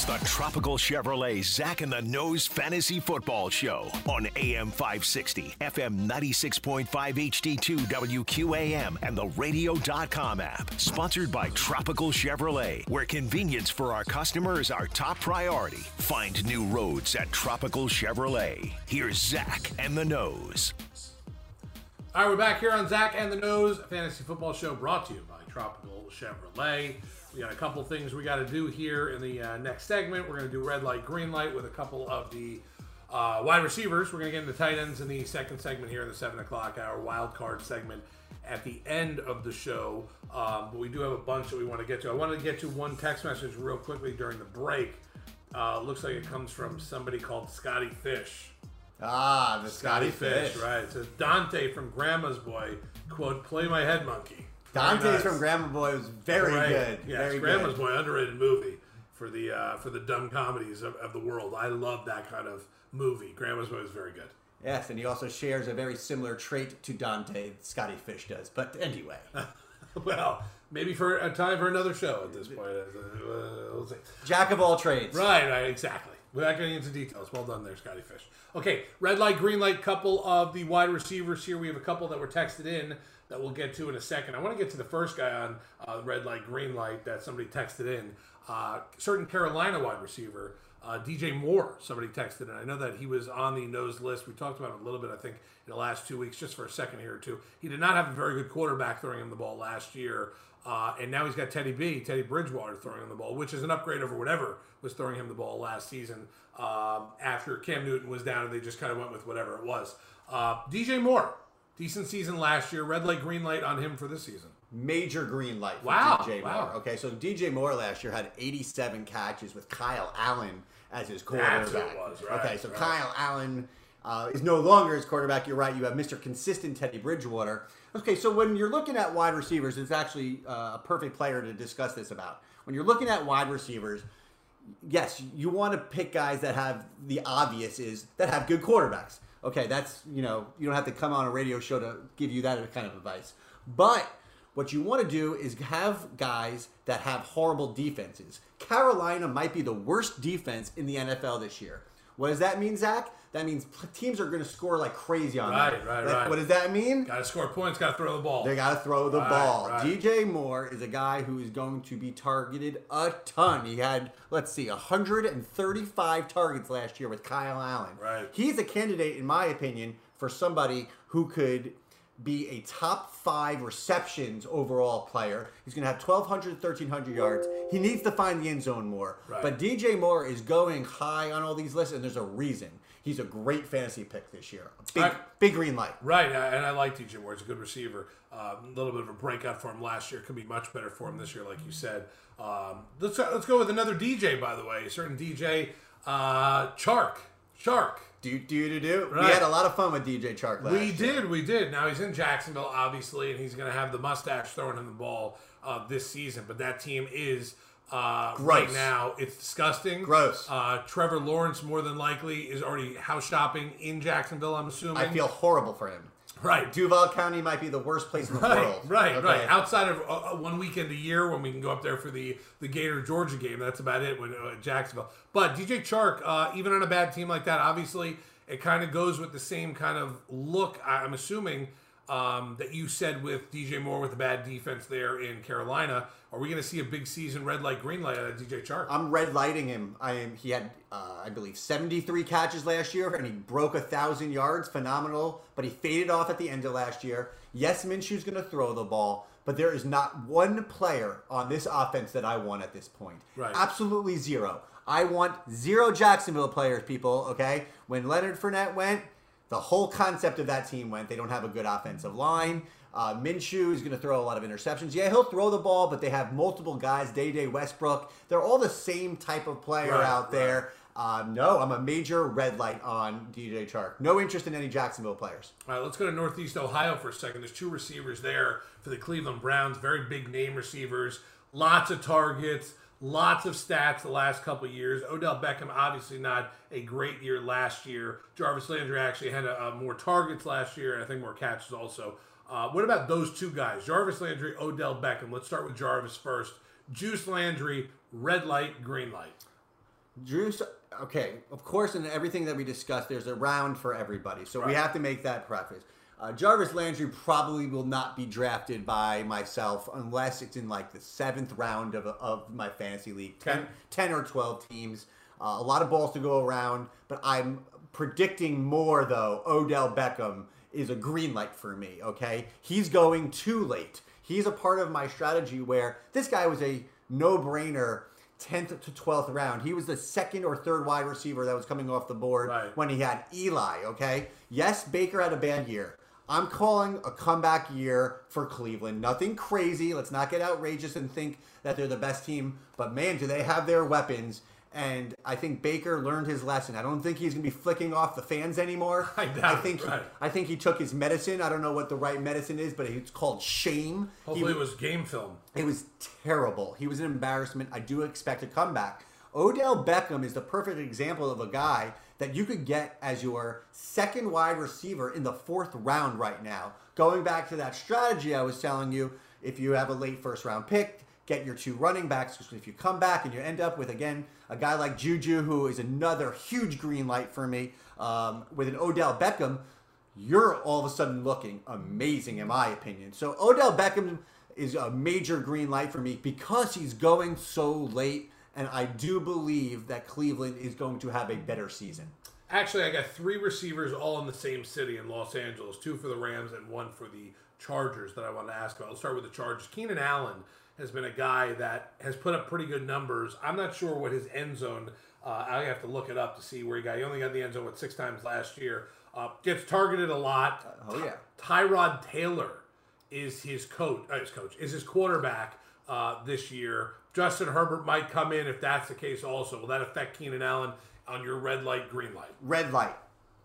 It's the Tropical Chevrolet Zach and the Nose Fantasy Football Show on AM 560, FM 96.5 HD2 WQAM, and the radio.com app. Sponsored by Tropical Chevrolet, where convenience for our customer is our top priority. Find new roads at Tropical Chevrolet. Here's Zach and the Nose. All right, we're back here on Zach and the Nose Fantasy Football Show brought to you by Tropical Chevrolet. We got a couple things we got to do here in the uh, next segment. We're going to do red light, green light with a couple of the uh, wide receivers. We're going to get into tight ends in the second segment here in the 7 o'clock hour wild card segment at the end of the show. Um, but we do have a bunch that we want to get to. I wanted to get to one text message real quickly during the break. Uh, looks like it comes from somebody called Scotty Fish. Ah, the Scotty, Fish, right? It says Dante from Grandma's Boy, quote, play my head monkey. Dante's nice. from Grandma Boy was very Right. good. Yes, very Grandma's good. Boy, underrated movie for the uh, for the dumb comedies of, of the world. I love that kind of movie. Grandma's Boy is very good. Yes, and he also shares a very similar trait to Dante, Scotty Fish does. But anyway, Well, maybe for a time for another show at this point. Uh, we'll see. jack of all trades. Right, right, exactly. Without getting into details. Well done there, Scotty Fish. Okay, red light, green light, couple of the wide receivers here. We have a couple that were texted in that we'll get to in a second. I want to get to the first guy on uh, red light, green light that somebody texted in. Uh, certain Carolina wide receiver, uh, DJ Moore, somebody texted in. I know that he was on the nose list. We talked about him a little bit, I think, in the last two weeks, just for a second here or two. He did not have a very good quarterback throwing him the ball last year. Uh, and now he's got Teddy B, Teddy Bridgewater throwing him the ball, which is an upgrade over whatever was throwing him the ball last season um, after Cam Newton was down and they just kind of went with whatever it was. Uh, DJ Moore, decent season last year. Red light, green light on him for this season. Major green light for Wow, DJ wow. Moore. Okay, so DJ Moore last year had 87 catches with Kyle Allen as his quarterback. was, right, okay, so right. Kyle Allen uh, is no longer his quarterback. You're right. You have Mr. Consistent Teddy Bridgewater. Okay, so when you're looking at wide receivers, it's actually uh, a perfect player to discuss this about. When you're looking at wide receivers, yes, you want to pick guys that have the obvious is that have good quarterbacks. Okay, that's you know you don't have to come on a radio show to give you that kind of advice. But what you want to do is have guys that have horrible defenses. Carolina might be the worst defense in the NFL this year. What does that mean, Zach? That means teams are going to score like crazy on Right, them. right, Like, right. What does that mean? Got to score points, got to throw the ball. They got to throw the Right, ball. right. DJ Moore is a guy who is going to be targeted a ton. He had, let's see, 135 targets last year with Kyle Allen. Right. He's a candidate, in my opinion, for somebody who could be a top five receptions overall player. He's going to have 1,200, 1,300 yards. He needs to find the end zone more. Right. But DJ Moore is going high on all these lists, and there's a reason. He's a great fantasy pick this year. Big, big green light. Right, and I like DJ Moore. He's a good receiver. Um, a little bit of a breakout for him last year. Could be much better for him this year, like you said. Um, let's let's go with another DJ, by the way. A certain DJ uh, Chark, Shark. Do do do do. We had a lot of fun with DJ Chark last We year. did, we did. Now he's in Jacksonville, obviously, and he's going to have the mustache throwing him the ball uh, this season. But that team is uh, right now. It's disgusting. Gross. Uh, Trevor Lawrence, more than likely, is already house shopping in Jacksonville. I'm assuming. I feel horrible for him. Right. Duval County might be the worst place in the Right, world. right, Okay? right. Outside of uh, uh, one weekend a year when we can go up there for the the Gator Georgia game, that's about it. When uh, Jacksonville, but DJ Chark, uh, even on a bad team like that, obviously it kind of goes with the same kind of look. I'm assuming um, that you said with DJ Moore with the bad defense there in Carolina. Are we going to see a big season, red light, green light out of DJ Chark? I'm red lighting him. I am. He had, uh, I believe, 73 catches last year, and he broke a thousand yards. Phenomenal. But he faded off at the end of last year. Yes, Minshew's going to throw the ball, but there is not one player on this offense that I want at this point. Right. Absolutely zero. I want zero Jacksonville players, people. Okay. When Leonard Fournette went, the whole concept of that team went. They don't have a good offensive line. Uh, Minshew is going to throw a lot of interceptions. Yeah, he'll throw the ball, but they have multiple guys. Dede Westbrook. They're all the same type of player Right, out right. there. Um, no, I'm a major red light on DJ Chark. No interest in any Jacksonville players. All right, let's go to Northeast Ohio for a second. There's two receivers there for the Cleveland Browns, very big name receivers, lots of targets, lots of stats the last couple years. Odell Beckham, obviously not a great year last year. Jarvis Landry actually had a, more targets last year, and I think more catches also. Uh, what about those two guys, Jarvis Landry, Odell Beckham? Let's start with Jarvis first. Juice Landry, red light, green light. Juice, okay, of course, in everything that we discussed, there's a round for everybody. So we have to make that preface. Uh, Jarvis Landry probably will not be drafted by myself unless it's in like the seventh round of, of my fantasy league 10, Okay. 10 or 12 teams. Uh, a lot of balls to go around, but I'm predicting more though. Odell Beckham is a green light for me, okay? He's going too late. He's a part of my strategy where this guy was a no brainer 10th to 12th round. He was the second or third wide receiver that was coming off the board Right. when he had Eli, okay? Yes, Baker had a bad year. I'm calling a comeback year for Cleveland. Nothing crazy. Let's not get outrageous and think that they're the best team. But man, do they have their weapons. And I think Baker learned his lesson. I don't think he's going to be flicking off the fans anymore. I doubt it, think right. he, I think he took his medicine. I don't know what the right medicine is, but it's called shame. He- Hopefully, it was game film. it was terrible. He was an embarrassment. I do expect a comeback. Odell Beckham is the perfect example of a guy that you could get as your second wide receiver in the fourth round right now. Going back to that strategy I was telling you, if you have a late first round pick, get your two running backs. If you come back and you end up with, again, a guy like Juju, who is another huge green light for me, um, with an Odell Beckham, you're all of a sudden looking amazing, in my opinion. So Odell Beckham is a major green light for me because he's going so late, and I do believe that Cleveland is going to have a better season. Actually, I got three receivers all in the same city in Los Angeles two for the Rams and one for the Chargers that I want to ask about. Let's start with the Chargers. Keenan Allen has been a guy that has put up pretty good numbers. I'm not sure what his end zone, uh, I have to look it up to see where he got. He only got the end zone, with six times last year. Uh, gets targeted a lot. Oh, yeah. Tyrod Taylor is his coach. Uh, his coach is his quarterback uh, this year. Justin Herbert might come in if that's the case. Also, will that affect Keenan Allen on your red light, green light? Red light.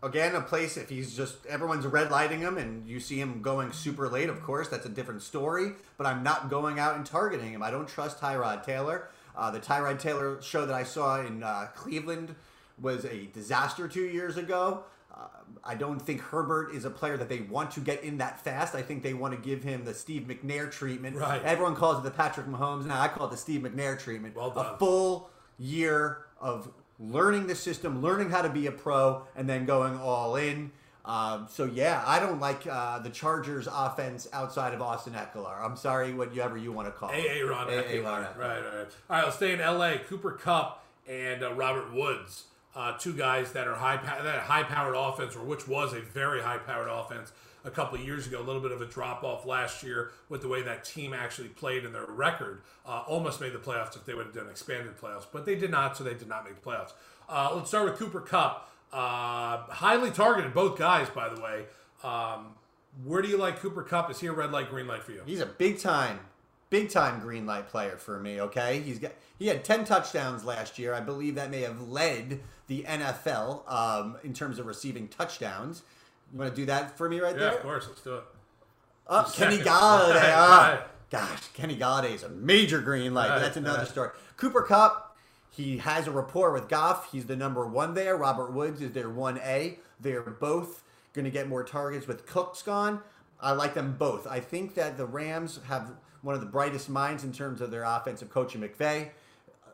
Again, a place if he's just everyone's red lighting him and you see him going super late, of course, that's a different story. But I'm not going out and targeting him. I don't trust Tyrod Taylor. Uh, the Tyrod Taylor show that I saw in uh, Cleveland was a disaster two years ago. Uh, I don't think Herbert is a player that they want to get in that fast. I think they want to give him the Steve McNair treatment. Right. Everyone calls it the Patrick Mahomes. Now I call it the Steve McNair treatment. Well done. A full year of learning the system, learning how to be a pro, and then going all in. Um, so yeah, I don't like uh, the Chargers' offense outside of Austin Ekeler. I'm sorry, whatever you want to call it. A.A. Ron A.A. Ekeler. Right, right, right. All right, let's stay in L.A. Cooper Kupp and uh, Robert Woods, uh, two guys that are high that high powered offense, or which was a very high powered offense a couple of years ago. A little bit of a drop off last year with the way that team actually played and their record. Uh, almost made the playoffs if they would have done expanded playoffs, but they did not, so they did not make the playoffs. Uh, let's start with Cooper Kupp. Uh, highly targeted, both guys, by the way. Um, where do you like Cooper Kupp? Is he a red light, green light for you? He's a big time big time green light player for me. Okay, he's got he had ten touchdowns last year. I believe that may have led the NFL um, in terms of receiving touchdowns. You want to do that for me right Yeah, there? Yeah, of course. Let's do it. Oh, Kenny Second. Golladay. Ah. Gosh, Kenny Golladay is a major green light. Right, that's another right. story. Cooper Kupp, he has a rapport with Goff. He's the number one there. Robert Woods is their 1A. They're both going to get more targets with Cooks gone. I like them both. I think that the Rams have one of the brightest minds in terms of their offensive coach in McVay.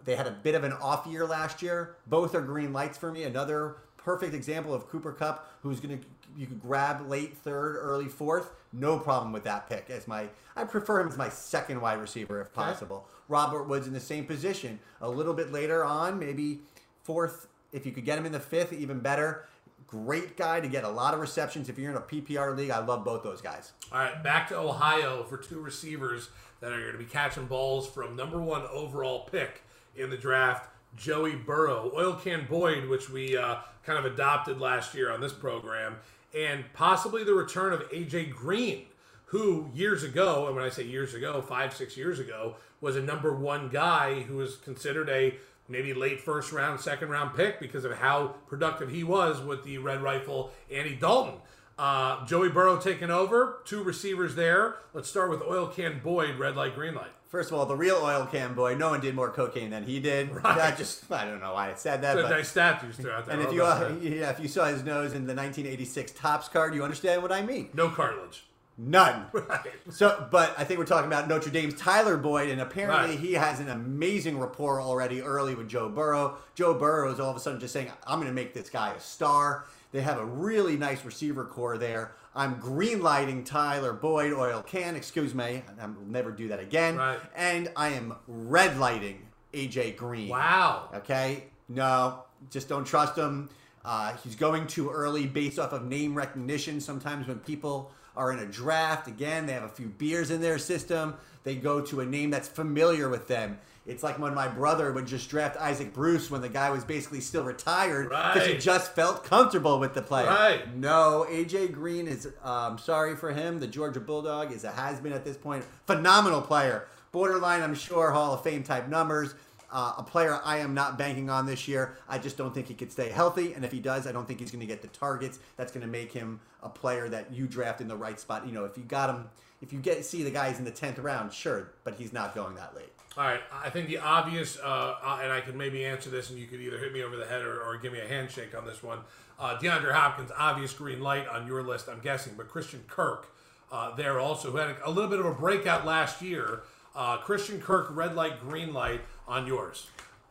They had a bit of an off year last year. Both are green lights for me. Another perfect example of Cooper Kupp, who's going to you could grab late third, early fourth. No problem with that pick. As my, I prefer him as my second wide receiver if possible. Robert Woods in the same position. A little bit later on, maybe fourth. If you could get him in the fifth, even better. Great guy to get a lot of receptions. If you're in a PPR league, I love both those guys. All right, back to Ohio for two receivers that are going to be catching balls from number one overall pick in the draft, Joey Burrow, Oil Can Boyd, which we uh, kind of adopted last year on this program, and possibly the return of AJ Green, who years ago, and when I say years ago, five, six years ago, was a number one guy who was considered a maybe late first round, second round pick because of how productive he was with the Red Rifle Andy Dalton. Uh, Joey Burrow taking over, two receivers there. Let's start with Oil Can Boyd, red light, green light. First of all, the real oil can boy, no one did more cocaine than he did. That just, I don't know why I said that. It's but- nice stat you threw out there. And if you uh, yeah, if you saw his nose in the 1986 Topps card, you understand what I mean. no cartilage. None. Right. So, but I think we're talking about Notre Dame's Tyler Boyd, and apparently Right. he has an amazing rapport already early with Joe Burrow. Joe Burrow is all of a sudden just saying, "I'm going to make this guy a star." They have a really nice receiver corps there. I'm green lighting Tyler Boyd, oil can, excuse me. I will never do that again. Right. And I am red lighting AJ Green. Wow. Okay, no, just don't trust him. Uh, he's going too early based off of name recognition. Sometimes when people are in a draft, again, they have a few beers in their system. They go to a name that's familiar with them. It's like when my brother would just draft Isaac Bruce when the guy was basically still retired because he just felt comfortable with the player. Right. No, AJ Green is. Um, sorry for him. The Georgia Bulldog is a has been at this point. Phenomenal player. Borderline, I'm sure, Hall of Fame type numbers. Uh, a player I am not banking on this year. I just don't think he could stay healthy, and if he does, I don't think he's going to get the targets. That's going to make him a player that you draft in the right spot. You know, if you got him, if you get see the guys in the tenth round, sure, but he's not going that late. All right, I think the obvious, uh, uh, and I can maybe answer this, and you could either hit me over the head or, or give me a handshake on this one. Uh, DeAndre Hopkins, obvious green light on your list, I'm guessing, but Christian Kirk uh, there also, who had a, a little bit of a breakout last year. Uh, Christian Kirk, red light, green light on yours.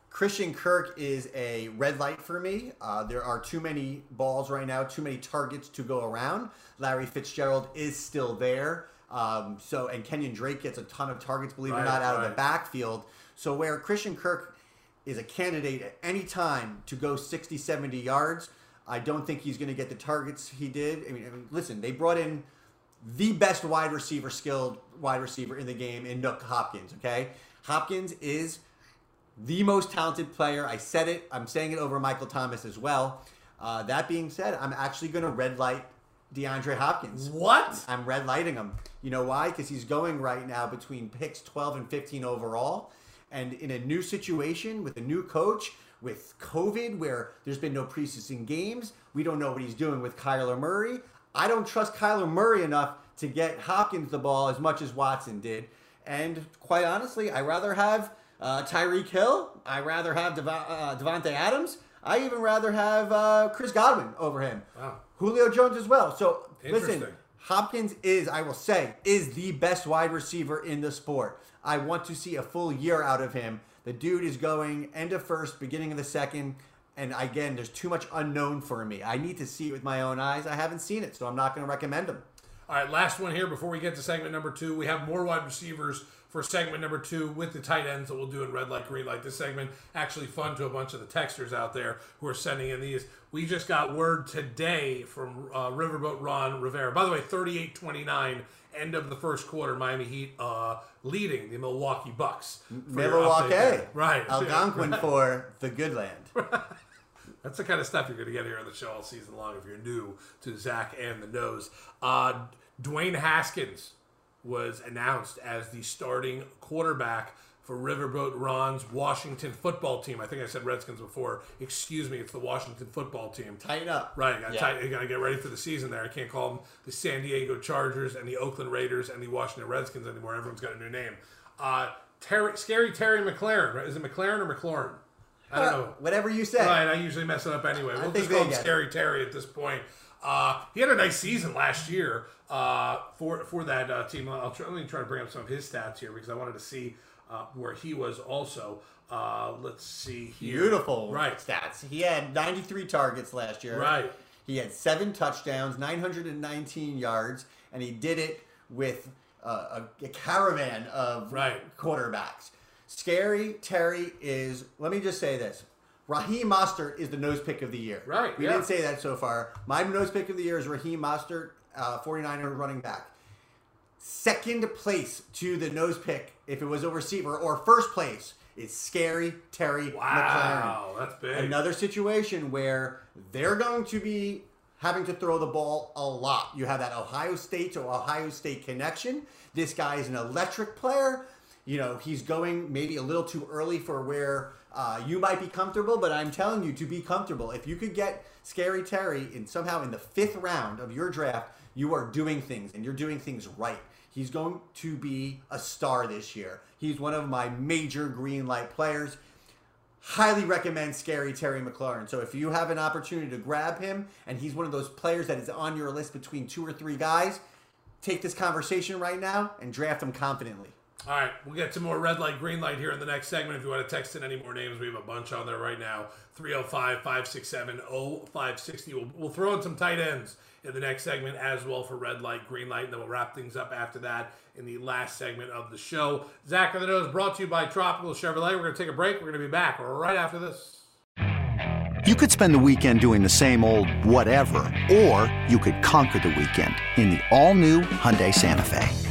Christian Kirk is a red light for me. Uh, there are too many balls right now, too many targets to go around. Larry Fitzgerald is still there. Um, so and Kenyon Drake gets a ton of targets, believe it or not, out of the backfield. So where Christian Kirk is a candidate at any time to go 60, 70 yards, I don't think he's going to get the targets he did. I mean, I mean, listen, they brought in the best wide receiver, skilled wide receiver in the game in Nuk Hopkins. Okay, Hopkins is the most talented player. I said it. I'm saying it over Michael Thomas as well. Uh, that being said, I'm actually going to red light DeAndre Hopkins. What? I'm red lighting him. You know why? Because he's going right now between picks 12 and 15 overall. And in a new situation with a new coach, with COVID, where there's been no preseason games, we don't know what he's doing with Kyler Murray. I don't trust Kyler Murray enough to get Hopkins the ball as much as Watson did. And quite honestly, I rather have uh, Tyreek Hill. I rather have Dev- uh, Davante Adams. I even rather have uh, Chris Godwin over him. Wow. Julio Jones as well. So listen, Hopkins is, I will say, is the best wide receiver in the sport. I want to see a full year out of him. The dude is going end of first, beginning of the second. And again, there's too much unknown for me. I need to see it with my own eyes. I haven't seen it, so I'm not going to recommend him. All right, last one here before we get to segment number two. We have more wide receivers for segment number two with the tight ends that we'll do in red light, green light. This segment actually fun to a bunch of the texters out there who are sending in these. We just got word today from uh, Riverboat Ron Rivera. By the way, 38 29, end of the first quarter, Miami Heat uh, leading the Milwaukee Bucks. For your update Milwaukee. Right. Algonquin for the good land. That's the kind of stuff you're going to get here on the show all season long if you're new to Zach and the Nose. Uh, Dwayne Haskins, was announced as the starting quarterback for Riverboat Ron's Washington football team. I think I said Redskins before. Excuse me, it's the Washington football team. Tighten up. Right, I Yeah. got to get ready for the season there. I can't call them the San Diego Chargers and the Oakland Raiders and the Washington Redskins anymore. Everyone's got a new name. Uh, Terry, scary Terry McLaren. Right? Is it McLaren or McLaurin? I don't know. Whatever you say. Right, I usually mess it up anyway. We'll think just call him. Scary Terry at this point. Uh, he had a nice season last year uh, for for that uh, team. I'll try, let me try to bring up some of his stats here because I wanted to see uh, where he was also. Uh, let's see here. Beautiful Right. stats. He had 93 targets last year. Right. He had seven touchdowns, 919 yards, and he did it with uh, a, a caravan of Right. quarterbacks. Scary Terry is, let me just say this. Raheem Mostert is the nose pick of the year. Right, We yeah. didn't say that so far. My nose pick of the year is Raheem Mostert, uh, 49er running back. Second place to the nose pick, if it was a receiver, or first place, is Scary Terry McLaren. Wow, that's big. Another situation where they're going to be having to throw the ball a lot. You have that Ohio State to Ohio State connection. This guy is an electric player. You know, he's going maybe a little too early for where uh, you might be comfortable, but I'm telling you to be comfortable. If you could get Scary Terry in somehow in the fifth round of your draft, you are doing things and you're doing things right. He's going to be a star this year. He's one of my major green light players highly recommend Scary Terry McLaurin. So if you have an opportunity to grab him and he's one of those players that is on your list between two or three guys, take this conversation right now and draft him confidently. All right, we'll get to more red light, green light here in the next segment. If you want to text in any more names, we have a bunch on there right now 305 567 0560. We'll throw in some tight ends in the next segment as well for red light, green light, and then we'll wrap things up after that in the last segment of the show. Zach on the Nose brought to you by Tropical Chevrolet. We're going to take a break. We're going to be back right after this. You could spend the weekend doing the same old whatever, or you could conquer the weekend in the all-new Hyundai Santa Fe.